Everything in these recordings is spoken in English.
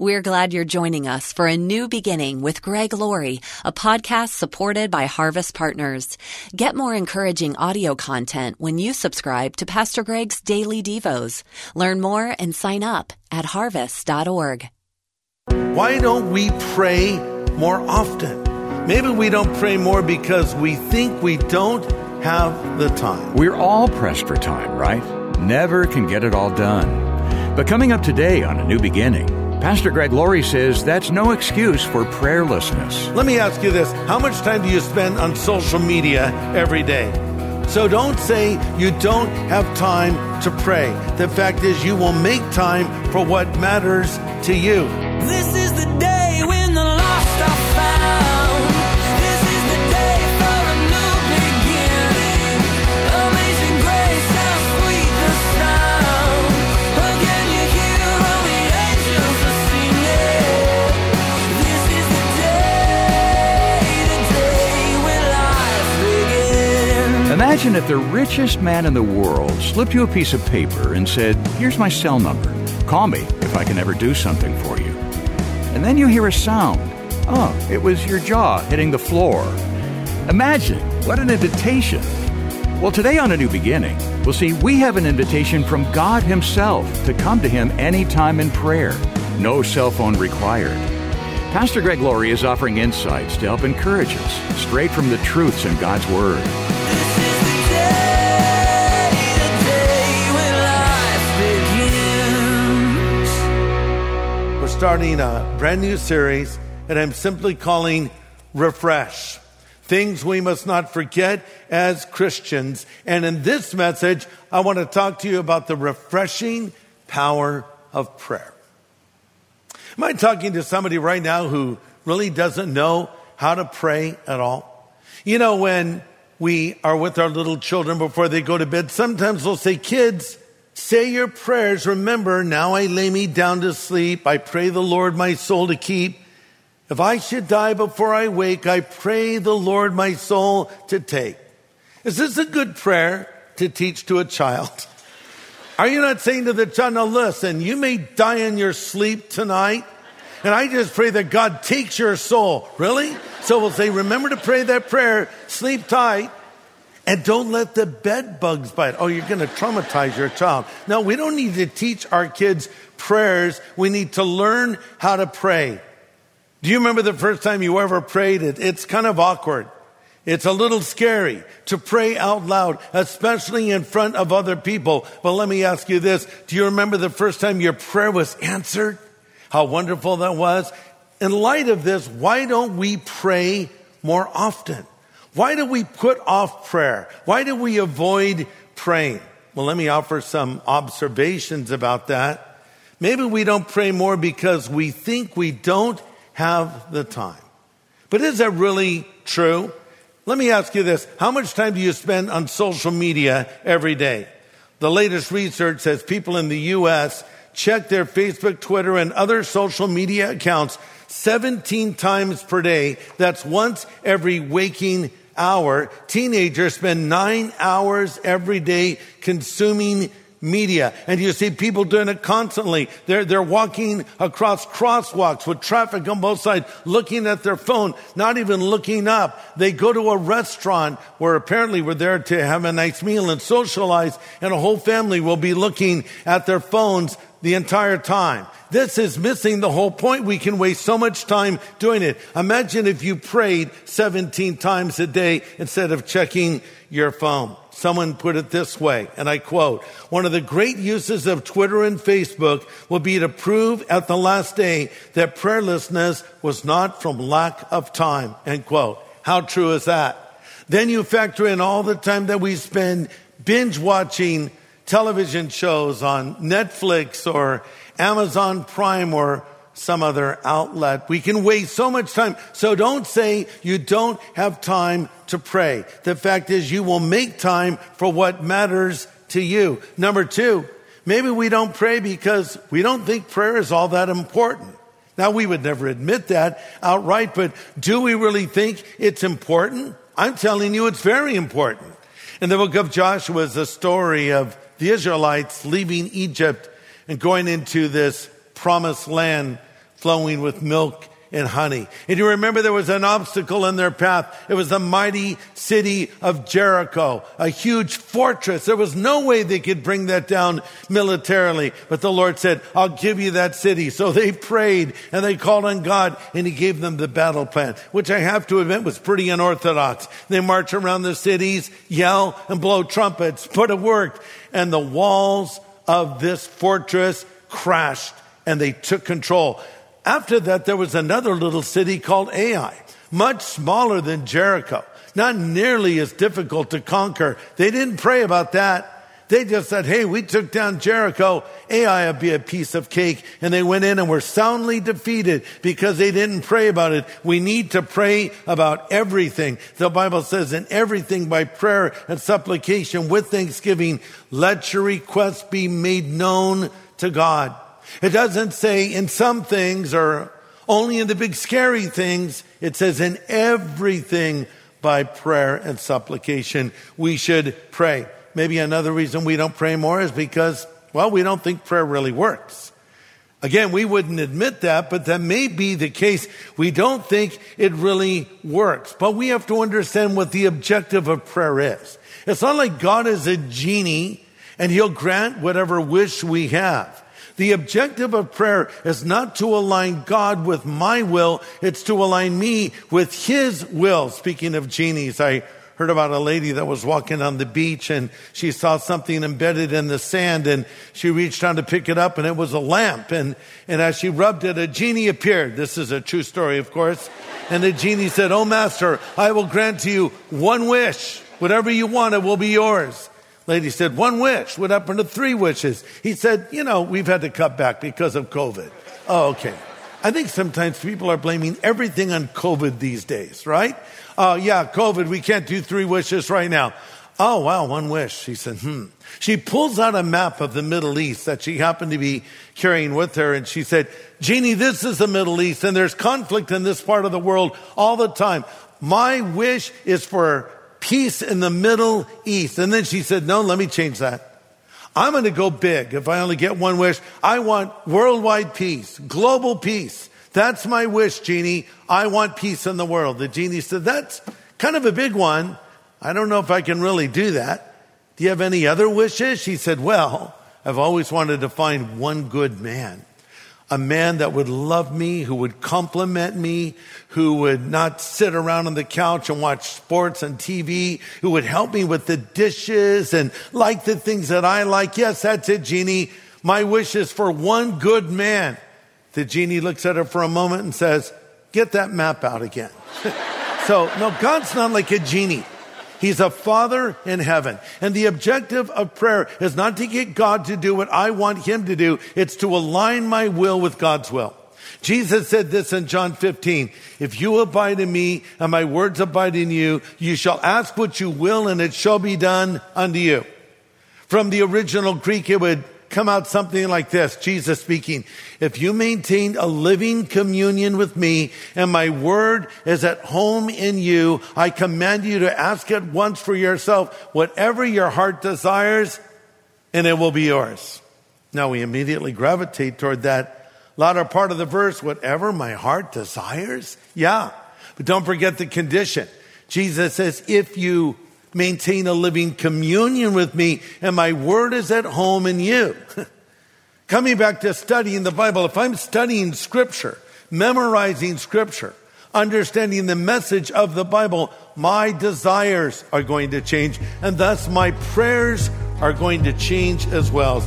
We're glad you're joining us for a new beginning with Greg Laurie, a podcast supported by Harvest Partners. Get more encouraging audio content when you subscribe to Pastor Greg's Daily Devos. Learn more and sign up at harvest.org. Why don't we pray more often? Maybe we don't pray more because we think we don't have the time. We're all pressed for time, right? Never can get it all done. But coming up today on A New Beginning, Pastor Greg Laurie says that's no excuse for prayerlessness. Let me ask you this How much time do you spend on social media every day? So don't say you don't have time to pray. The fact is, you will make time for what matters to you. This is the day Imagine if the richest man in the world slipped you a piece of paper and said, Here's my cell number. Call me if I can ever do something for you. And then you hear a sound. Oh, it was your jaw hitting the floor. Imagine, what an invitation. Well, today on A New Beginning, we'll see we have an invitation from God Himself to come to Him anytime in prayer. No cell phone required. Pastor Greg Laurie is offering insights to help encourage us straight from the truths in God's Word. Starting a brand new series, and I'm simply calling Refresh. Things we must not forget as Christians. And in this message, I want to talk to you about the refreshing power of prayer. Am I talking to somebody right now who really doesn't know how to pray at all? You know, when we are with our little children before they go to bed, sometimes we'll say, Kids, say your prayers. Remember, now I lay me down to sleep. I pray the Lord my soul to keep. If I should die before I wake, I pray the Lord my soul to take. Is this a good prayer to teach to a child? Are you not saying to the child, now listen, you may die in your sleep tonight, and I just pray that God takes your soul. Really? So we'll say, remember to pray that prayer, sleep tight, and don't let the bed bugs bite. Oh, you're going to traumatize your child. No, we don't need to teach our kids prayers. We need to learn how to pray. Do you remember the first time you ever prayed? It, it's kind of awkward. It's a little scary to pray out loud, especially in front of other people. But let me ask you this. Do you remember the first time your prayer was answered? How wonderful that was. In light of this, why don't we pray more often? Why do we put off prayer? Why do we avoid praying? Well, let me offer some observations about that. Maybe we don't pray more because we think we don't have the time. But is that really true? Let me ask you this. How much time do you spend on social media every day? The latest research says people in the U.S. check their Facebook, Twitter, and other social media accounts 17 times per day. That's once every waking hour. Teenagers spend nine hours every day consuming media. And you see people doing it constantly. They're, they're walking across crosswalks with traffic on both sides, looking at their phone, not even looking up. They go to a restaurant where apparently we're there to have a nice meal and socialize, and a whole family will be looking at their phones the entire time. This is missing the whole point. We can waste so much time doing it. Imagine if you prayed 17 times a day instead of checking your phone. Someone put it this way, and I quote, one of the great uses of Twitter and Facebook will be to prove at the last day that prayerlessness was not from lack of time, end quote. How true is that? Then you factor in all the time that we spend binge watching television shows on Netflix or Amazon Prime or some other outlet. We can waste so much time. So don't say you don't have time to pray. The fact is you will make time for what matters to you. Number two, maybe we don't pray because we don't think prayer is all that important. Now we would never admit that outright, but do we really think it's important? I'm telling you it's very important. In the book of Joshua is the story of the Israelites leaving Egypt and going into this promised land flowing with milk and honey. And you remember there was an obstacle in their path. It was the mighty city of Jericho, a huge fortress. There was no way they could bring that down militarily. But the Lord said, I'll give you that city. So they prayed and they called on God and he gave them the battle plan, which I have to admit was pretty unorthodox. They march around the cities, yell and blow trumpets, but it worked. And the walls of this fortress crashed and they took control. After that, there was another little city called Ai, much smaller than Jericho, not nearly as difficult to conquer. They didn't pray about that. They just said, hey, we took down Jericho. Ai would be a piece of cake. And they went in and were soundly defeated because they didn't pray about it. We need to pray about everything. The Bible says in everything by prayer and supplication with thanksgiving, let your requests be made known to God. It doesn't say in some things or only in the big scary things. It says in everything by prayer and supplication we should pray. Maybe another reason we don't pray more is because, well, we don't think prayer really works. Again, we wouldn't admit that, but that may be the case. We don't think it really works. But we have to understand what the objective of prayer is. It's not like God is a genie and he'll grant whatever wish we have. The objective of prayer is not to align God with my will, it's to align me with His will. Speaking of genies, I heard about a lady that was walking on the beach and she saw something embedded in the sand and she reached down to pick it up and it was a lamp. And, and as she rubbed it, a genie appeared. This is a true story, of course. And the genie said, Oh, master, I will grant to you one wish. Whatever you want, it will be yours. Lady said, one wish. What happened to three wishes? He said, you know, we've had to cut back because of COVID. Oh, okay. I think sometimes people are blaming everything on COVID these days, right? Oh, uh, yeah, COVID, we can't do three wishes right now. Oh, wow, one wish. She said, hmm. She pulls out a map of the Middle East that she happened to be carrying with her, and she said, genie, this is the Middle East, and there's conflict in this part of the world all the time. My wish is for peace in the Middle East. And then she said, no, let me change that. I'm going to go big. If I only get one wish, I want worldwide peace, global peace. That's my wish, genie. I want peace in the world. The genie said, that's kind of a big one. I don't know if I can really do that. Do you have any other wishes? She said, well, I've always wanted to find one good man a man that would love me, who would compliment me, who would not sit around on the couch and watch sports and TV, who would help me with the dishes and like the things that I like. Yes, that's it, genie. My wish is for one good man. The genie looks at her for a moment and says, get that map out again. so, no, God's not like a genie. He's a father in heaven. And the objective of prayer is not to get God to do what I want him to do. It's to align my will with God's will. Jesus said this in John 15. If you abide in me and my words abide in you, you shall ask what you will and it shall be done unto you. From the original Greek, it would come out something like this Jesus speaking. If you maintain a living communion with me and my word is at home in you, I command you to ask at once for yourself whatever your heart desires, and it will be yours. Now we immediately gravitate toward that latter part of the verse, whatever my heart desires. Yeah. But don't forget the condition. Jesus says, if you maintain a living communion with me, and my word is at home in you. Coming back to studying the Bible, if I'm studying scripture, memorizing scripture, understanding the message of the Bible, my desires are going to change, and thus my prayers are going to change as well.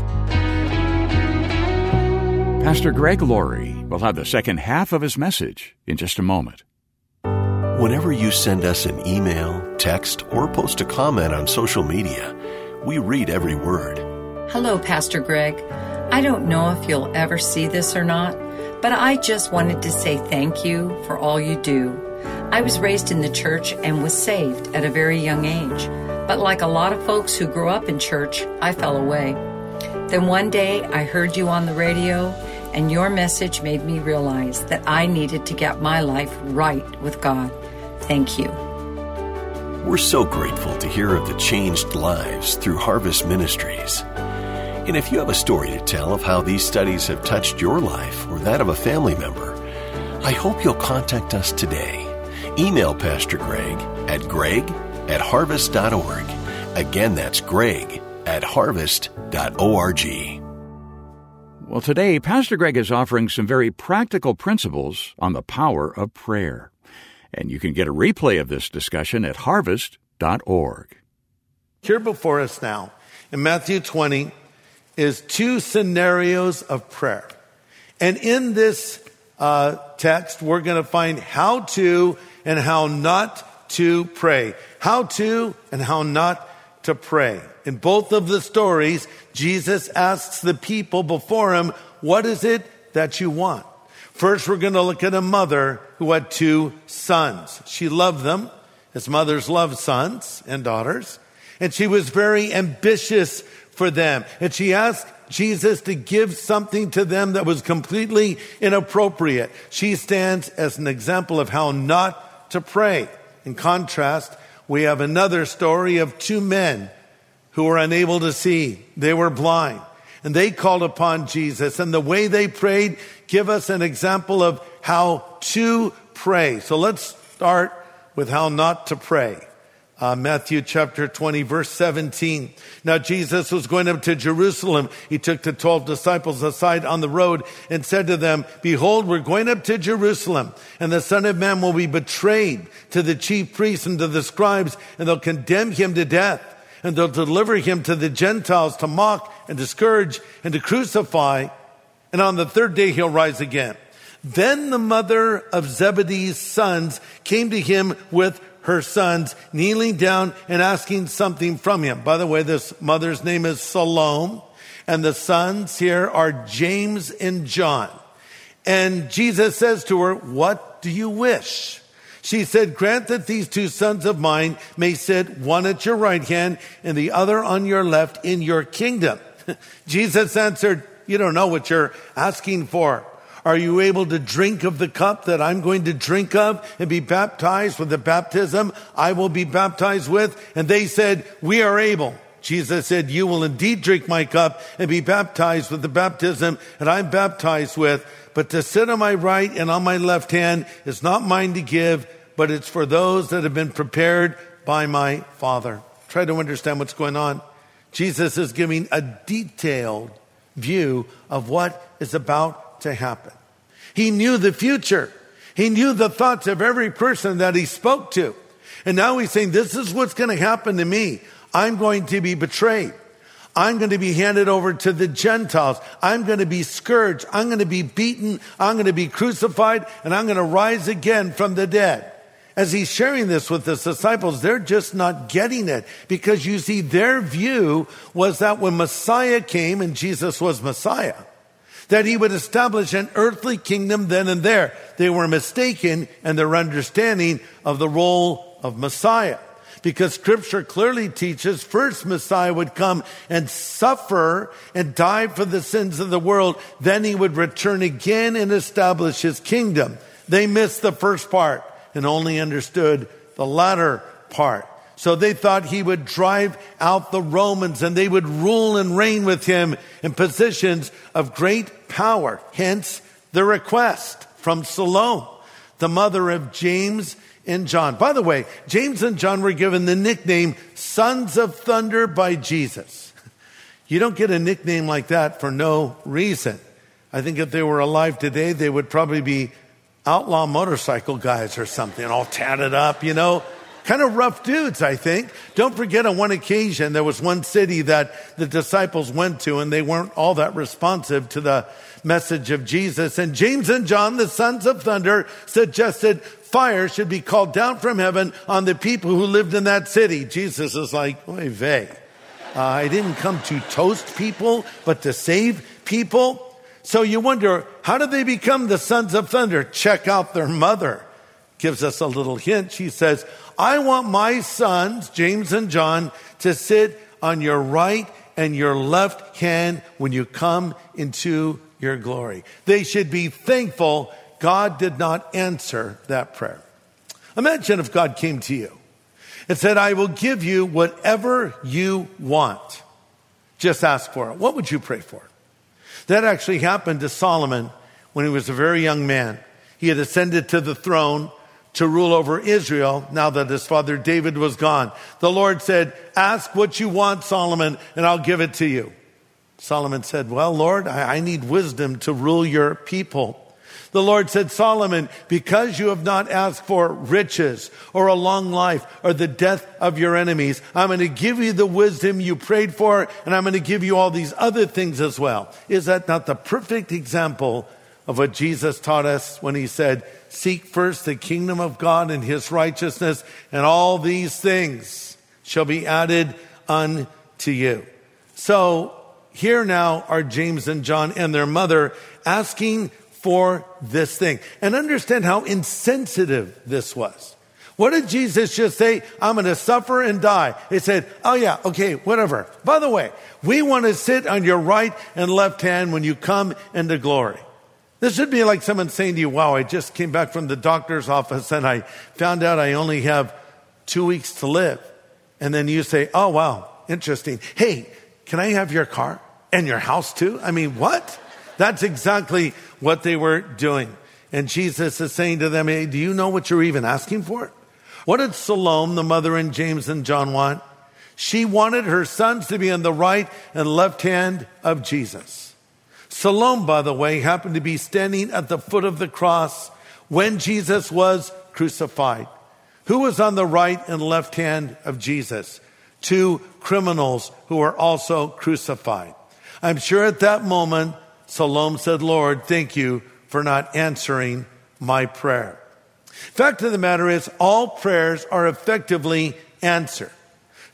Pastor Greg Laurie will have the second half of his message in just a moment. Whenever you send us an email, text, or post a comment on social media, we read every word. Hello, Pastor Greg. I don't know if you'll ever see this or not, but I just wanted to say thank you for all you do. I was raised in the church and was saved at a very young age, but like a lot of folks who grew up in church, I fell away. Then one day I heard you on the radio and your message made me realize that I needed to get my life right with God. Thank you. We're so grateful to hear of the changed lives through Harvest Ministries. And if you have a story to tell of how these studies have touched your life or that of a family member, I hope you'll contact us today. Email Pastor Greg at greg at harvest.org. Again, that's greg at harvest.org. Well, today, Pastor Greg is offering some very practical principles on the power of prayer. And you can get a replay of this discussion at harvest.org. Here before us now, in Matthew 20, is two scenarios of prayer. And in this uh, text, we're going to find how to and how not to pray. How to and how not to pray. In both of the stories, Jesus asks the people before him, What is it that you want? First, we're going to look at a mother who had two sons. She loved them, as mothers love sons and daughters, and she was very ambitious for them. And she asked Jesus to give something to them that was completely inappropriate. She stands as an example of how not to pray. In contrast, we have another story of two men who were unable to see. They were blind and they called upon Jesus and the way they prayed give us an example of how to pray. So let's start with how not to pray. Uh, Matthew chapter 20 verse 17. Now Jesus was going up to Jerusalem. He took the 12 disciples aside on the road and said to them, behold, we're going up to Jerusalem and the son of man will be betrayed to the chief priests and to the scribes and they'll condemn him to death and they'll deliver him to the Gentiles to mock and to scourge and to crucify. And on the third day he'll rise again. Then the mother of Zebedee's sons came to him with her sons, kneeling down and asking something from him. By the way, this mother's name is Salome, and the sons here are James and John. And Jesus says to her, What do you wish? She said, Grant that these two sons of mine may sit one at your right hand and the other on your left in your kingdom. Jesus answered, You don't know what you're asking for. Are you able to drink of the cup that I'm going to drink of and be baptized with the baptism I will be baptized with? And they said, we are able. Jesus said, you will indeed drink my cup and be baptized with the baptism that I'm baptized with. But to sit on my right and on my left hand is not mine to give, but it's for those that have been prepared by my Father. Try to understand what's going on. Jesus is giving a detailed view of what is about to happen. He knew the future. He knew the thoughts of every person that he spoke to. And now he's saying, this is what's going to happen to me. I'm going to be betrayed. I'm going to be handed over to the Gentiles. I'm going to be scourged. I'm going to be beaten. I'm going to be crucified and I'm going to rise again from the dead. As he's sharing this with his disciples, they're just not getting it because you see, their view was that when Messiah came and Jesus was Messiah, that he would establish an earthly kingdom then and there. They were mistaken in their understanding of the role of Messiah. Because scripture clearly teaches first Messiah would come and suffer and die for the sins of the world. Then he would return again and establish his kingdom. They missed the first part and only understood the latter part. So they thought he would drive out the Romans and they would rule and reign with him in positions of great power. Hence the request from Salome, the mother of James and John. By the way, James and John were given the nickname Sons of Thunder by Jesus. You don't get a nickname like that for no reason. I think if they were alive today, they would probably be outlaw motorcycle guys or something, all tatted up, you know kind of rough dudes, I think. Don't forget on one occasion, there was one city that the disciples went to and they weren't all that responsive to the message of Jesus. And James and John, the sons of thunder, suggested fire should be called down from heaven on the people who lived in that city. Jesus is like, oy vey. Uh, I didn't come to toast people, but to save people. So you wonder, how did they become the sons of thunder? Check out their mother. Gives us a little hint. She says, I want my sons, James and John, to sit on your right and your left hand when you come into your glory. They should be thankful God did not answer that prayer. Imagine if God came to you and said, I will give you whatever you want. just ask for it. What would you pray for? That actually happened to Solomon when he was a very young man. He had ascended to the throne to rule over Israel now that his father David was gone. The Lord said, Ask what you want, Solomon, and I'll give it to you. Solomon said, Well, Lord, I, need wisdom to rule your people. The Lord said, Solomon, because you have not asked for riches or a long life or the death of your enemies, I'm going to give you the wisdom you prayed for and I'm going to give you all these other things as well. Is that not the perfect example of what Jesus taught us when he said, seek first the kingdom of God and his righteousness and all these things shall be added unto you. So here now are James and John and their mother asking for this thing. And understand how insensitive this was. What did Jesus just say? I'm going to suffer and die. They said, Oh yeah, okay, whatever. By the way, we want to sit on your right and left hand when you come into glory. This should be like someone saying to you, Wow, I just came back from the doctor's office and I found out I only have two weeks to live. And then you say, Oh wow, interesting. Hey, can I have your car and your house too? I mean, what? That's exactly what they were doing. And Jesus is saying to them, hey, do you know what you're even asking for? What did Salome, the mother in James and John want? She wanted her sons to be on the right and left hand of Jesus. Salome, by the way, happened to be standing at the foot of the cross when Jesus was crucified. Who was on the right and left hand of Jesus? Two criminals who were also crucified. I'm sure at that moment, Salome said, Lord, thank you for not answering my prayer. Fact of the matter is, all prayers are effectively answered.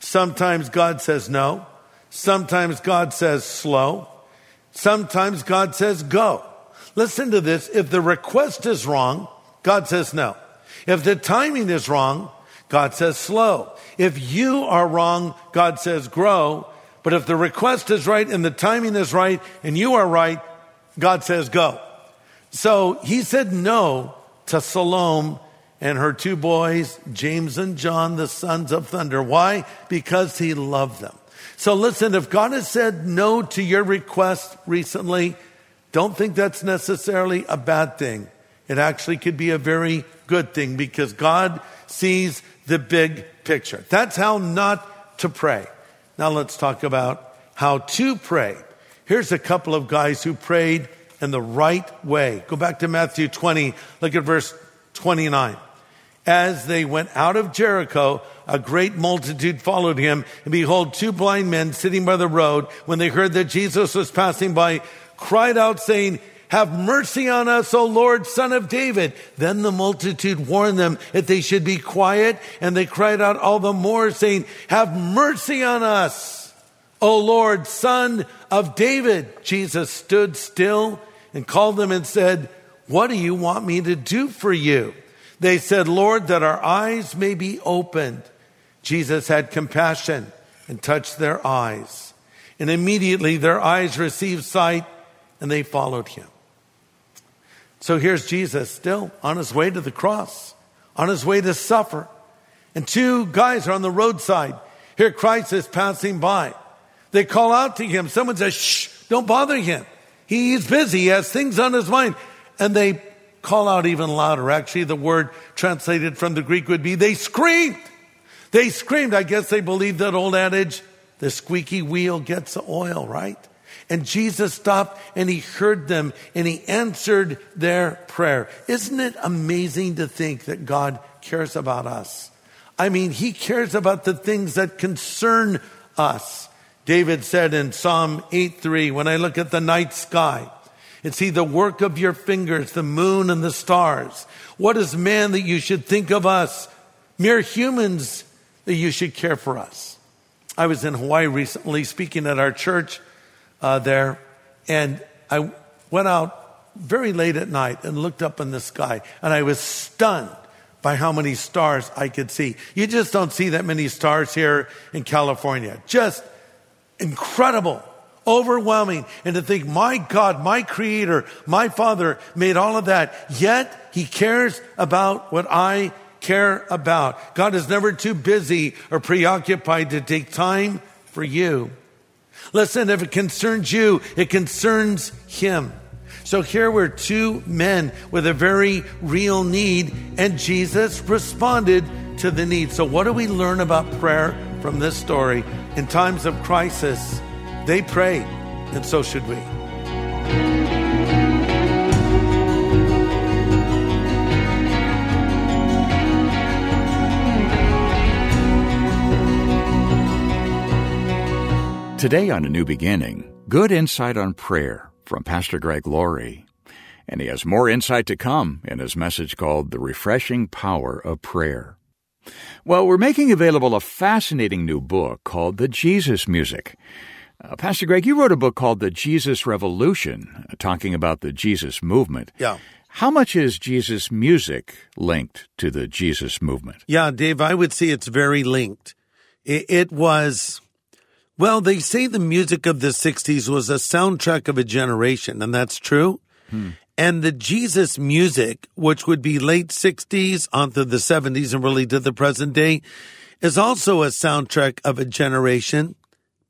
Sometimes God says no. Sometimes God says slow. Sometimes God says go. Listen to this. If the request is wrong, God says no. If the timing is wrong, God says slow. If you are wrong, God says grow. But if the request is right and the timing is right and you are right, God says go. So he said no to Salome and her two boys, James and John, the sons of thunder. Why? Because he loved them. So listen, if God has said no to your request recently, don't think that's necessarily a bad thing. It actually could be a very good thing because God sees the big picture. That's how not to pray. Now let's talk about how to pray. Here's a couple of guys who prayed in the right way. Go back to Matthew 20, look at verse 29. As they went out of Jericho, a great multitude followed him, and behold, two blind men sitting by the road, when they heard that Jesus was passing by, cried out, saying, have mercy on us, O Lord, son of David. Then the multitude warned them that they should be quiet, and they cried out all the more, saying, Have mercy on us, O Lord, son of David. Jesus stood still and called them and said, What do you want me to do for you? They said, Lord, that our eyes may be opened. Jesus had compassion and touched their eyes. And immediately their eyes received sight and they followed him. So here's Jesus still on his way to the cross, on his way to suffer. And two guys are on the roadside. Here Christ is passing by. They call out to him. Someone says, shh, don't bother him. He's busy. He has things on his mind. And they call out even louder. Actually, the word translated from the Greek would be they screamed. They screamed. I guess they believed that old adage, the squeaky wheel gets the oil, right? And Jesus stopped and he heard them and he answered their prayer. Isn't it amazing to think that God cares about us? I mean, he cares about the things that concern us. David said in Psalm 8:3, when I look at the night sky, and see the work of your fingers, the moon and the stars. What is man that you should think of us? Mere humans that you should care for us. I was in Hawaii recently speaking at our church uh, there, and I went out very late at night and looked up in the sky, and I was stunned by how many stars I could see. You just don't see that many stars here in California. Just incredible, overwhelming. And to think, my God, my creator, my father made all of that, yet he cares about what I care about. God is never too busy or preoccupied to take time for you. Listen, if it concerns you, it concerns him. So here were two men with a very real need, and Jesus responded to the need. So, what do we learn about prayer from this story? In times of crisis, they prayed, and so should we. Today on A New Beginning, good insight on prayer from Pastor Greg Laurie. And he has more insight to come in his message called The Refreshing Power of Prayer. Well, we're making available a fascinating new book called The Jesus Music. Uh, Pastor Greg, you wrote a book called The Jesus Revolution, uh, talking about the Jesus movement. Yeah. How much is Jesus music linked to the Jesus movement? Yeah, Dave, I would say it's very linked. It, it was, well, they say the music of the 60s was a soundtrack of a generation, and that's true. And the Jesus music, which would be late 60s onto the 70s and really to the present day, is also a soundtrack of a generation,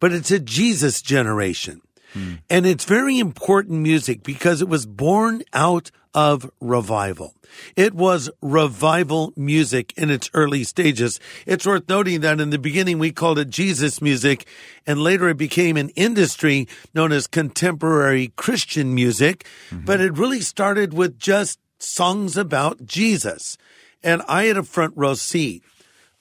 but it's a Jesus generation. Hmm. And it's very important music because it was born out of revival. It was revival music in its early stages. It's worth noting that in the beginning we called it Jesus music and later it became an industry known as contemporary Christian music, mm-hmm. but it really started with just songs about Jesus. And I had a front row seat.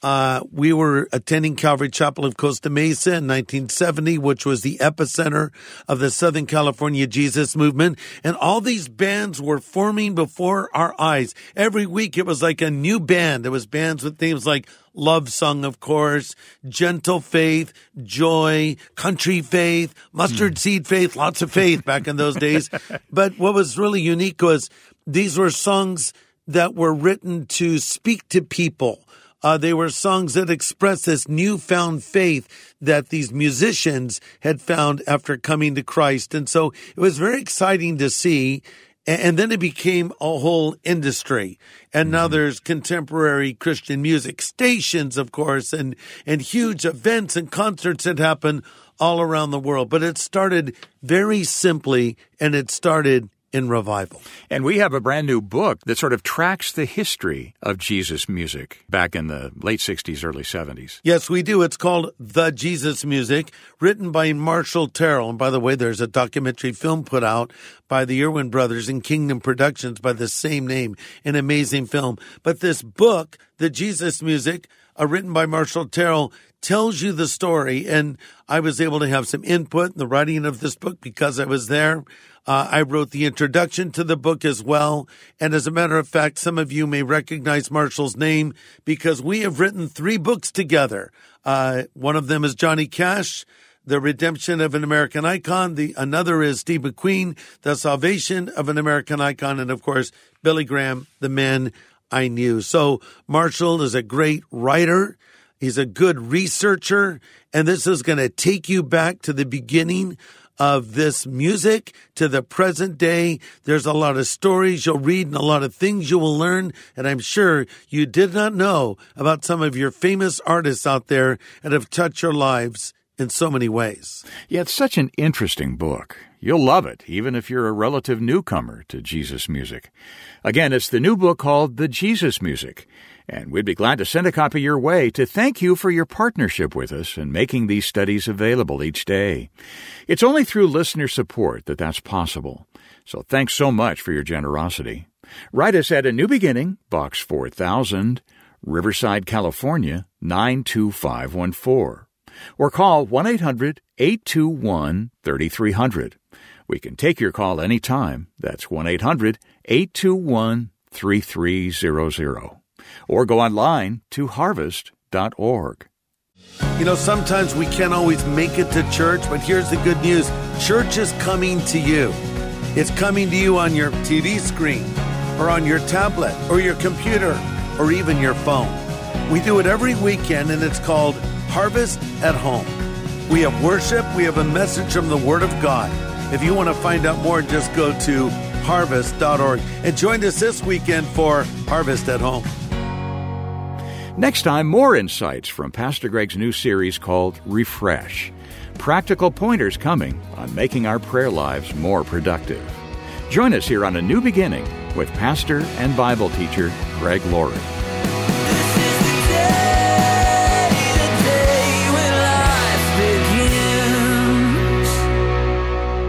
Uh, we were attending Calvary Chapel of Costa Mesa in 1970, which was the epicenter of the Southern California Jesus movement. And all these bands were forming before our eyes. Every week it was like a new band. There was bands with themes like Love Song, of course, Gentle Faith, Joy, Country Faith, Mustard Seed Faith, lots of faith back in those days. But what was really unique was these were songs that were written to speak to people. Uh, they were songs that expressed this newfound faith that these musicians had found after coming to Christ. And so it was very exciting to see. And then it became a whole industry. And now there's contemporary Christian music stations, of course, and, and huge events and concerts that happen all around the world. But it started very simply and it started in revival. And we have a brand new book that sort of tracks the history of Jesus music back in the late 60s, early 70s. Yes, we do. It's called The Jesus Music, written by Marshall Terrill. And by the way, there's a documentary film put out by the Erwin brothers in Kingdom Productions by the same name, an amazing film. But this book, The Jesus Music, uh, written by Marshall Terrill, tells you the story. And I was able to have some input in the writing of this book because I was there. Uh, I wrote the introduction to the book as well. And as a matter of fact, some of you may recognize Marshall's name because we have written three books together. Uh, one of them is Johnny Cash. The Redemption of an American Icon. The another is Steve McQueen, The Salvation of an American Icon, and of course Billy Graham, The Man I Knew. So Marshall is a great writer. He's a good researcher, and this is going to take you back to the beginning of this music to the present day. There's a lot of stories you'll read and a lot of things you will learn. And I'm sure you did not know about some of your famous artists out there that have touched your lives in so many ways. Yeah, it's such an interesting book. You'll love it, even if you're a relative newcomer to Jesus music. Again, it's the new book called The Jesus Music, and we'd be glad to send a copy your way to thank you for your partnership with us in making these studies available each day. It's only through listener support that that's possible. So thanks so much for your generosity. Write us at A New Beginning, Box 4000, Riverside, California 92514 or call 1 800 821 3300. We can take your call anytime. That's 1 800 821 3300. Or go online to harvest.org. You know, sometimes we can't always make it to church, but here's the good news church is coming to you. It's coming to you on your TV screen, or on your tablet, or your computer, or even your phone. We do it every weekend, and it's called Harvest at Home. We have worship, we have a message from the Word of God. If you want to find out more, just go to harvest.org and join us this weekend for Harvest at Home. Next time, more insights from Pastor Greg's new series called Refresh. practical pointers coming on making our prayer lives more productive. Join us here on A New Beginning with pastor and Bible teacher Greg Laurie.